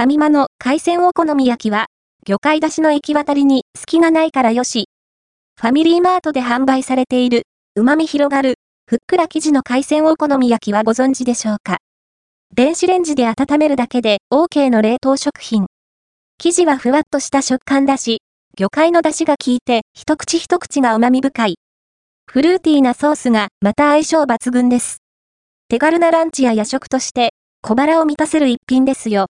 ファミマの海鮮お好み焼きは、魚介だしの行き渡りに隙がないからよし。ファミリーマートで販売されている、旨味広がる、ふっくら生地の海鮮お好み焼きはご存知でしょうか電子レンジで温めるだけで OK の冷凍食品。生地はふわっとした食感だし、魚介の出汁が効いて一口一口が旨味深い。フルーティーなソースがまた相性抜群です。手軽なランチや夜食として小腹を満たせる一品ですよ。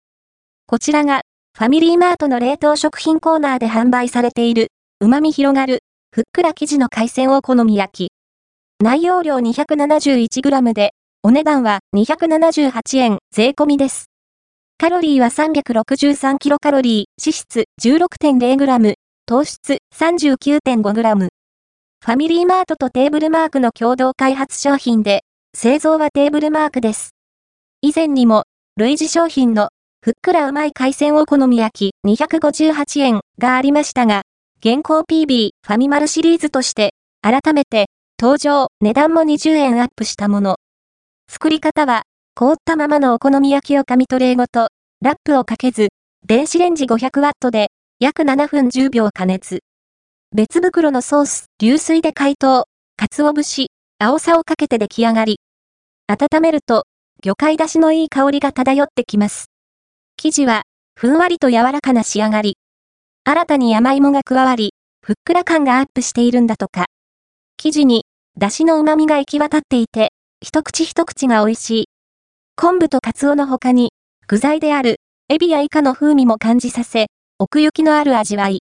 こちらが、ファミリーマートの冷凍食品コーナーで販売されている、旨味広がる、ふっくら生地の海鮮お好み焼き。内容量 271g で、お値段は278円税込みです。カロリーは 363kcal、脂質 16.0g、糖質 39.5g。ファミリーマートとテーブルマークの共同開発商品で、製造はテーブルマークです。以前にも、類似商品のふっくらうまい海鮮お好み焼き258円がありましたが、現行 PB ファミマルシリーズとして、改めて、登場、値段も20円アップしたもの。作り方は、凍ったままのお好み焼きを紙トレーごと、ラップをかけず、電子レンジ 500W で、約7分10秒加熱。別袋のソース、流水で解凍、鰹節、青さをかけて出来上がり。温めると、魚介出しのいい香りが漂ってきます。生地は、ふんわりと柔らかな仕上がり。新たに山芋が加わり、ふっくら感がアップしているんだとか。生地に、出汁の旨味が行き渡っていて、一口一口が美味しい。昆布とカツオの他に、具材である、エビやイカの風味も感じさせ、奥行きのある味わい。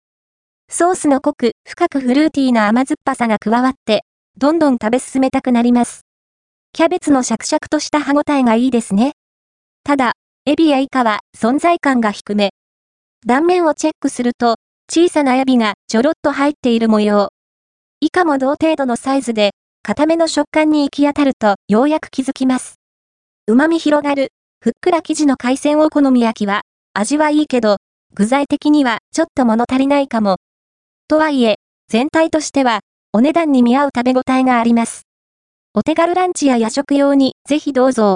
ソースの濃く、深くフルーティーな甘酸っぱさが加わって、どんどん食べ進めたくなります。キャベツのシャクシャクとした歯ごたえがいいですね。ただ、エビやイカは存在感が低め。断面をチェックすると、小さなエビがちょろっと入っている模様。イカも同程度のサイズで、固めの食感に行き当たるとようやく気づきます。旨味広がる、ふっくら生地の海鮮お好み焼きは、味はいいけど、具材的にはちょっと物足りないかも。とはいえ、全体としては、お値段に見合う食べ応えがあります。お手軽ランチや夜食用にぜひどうぞ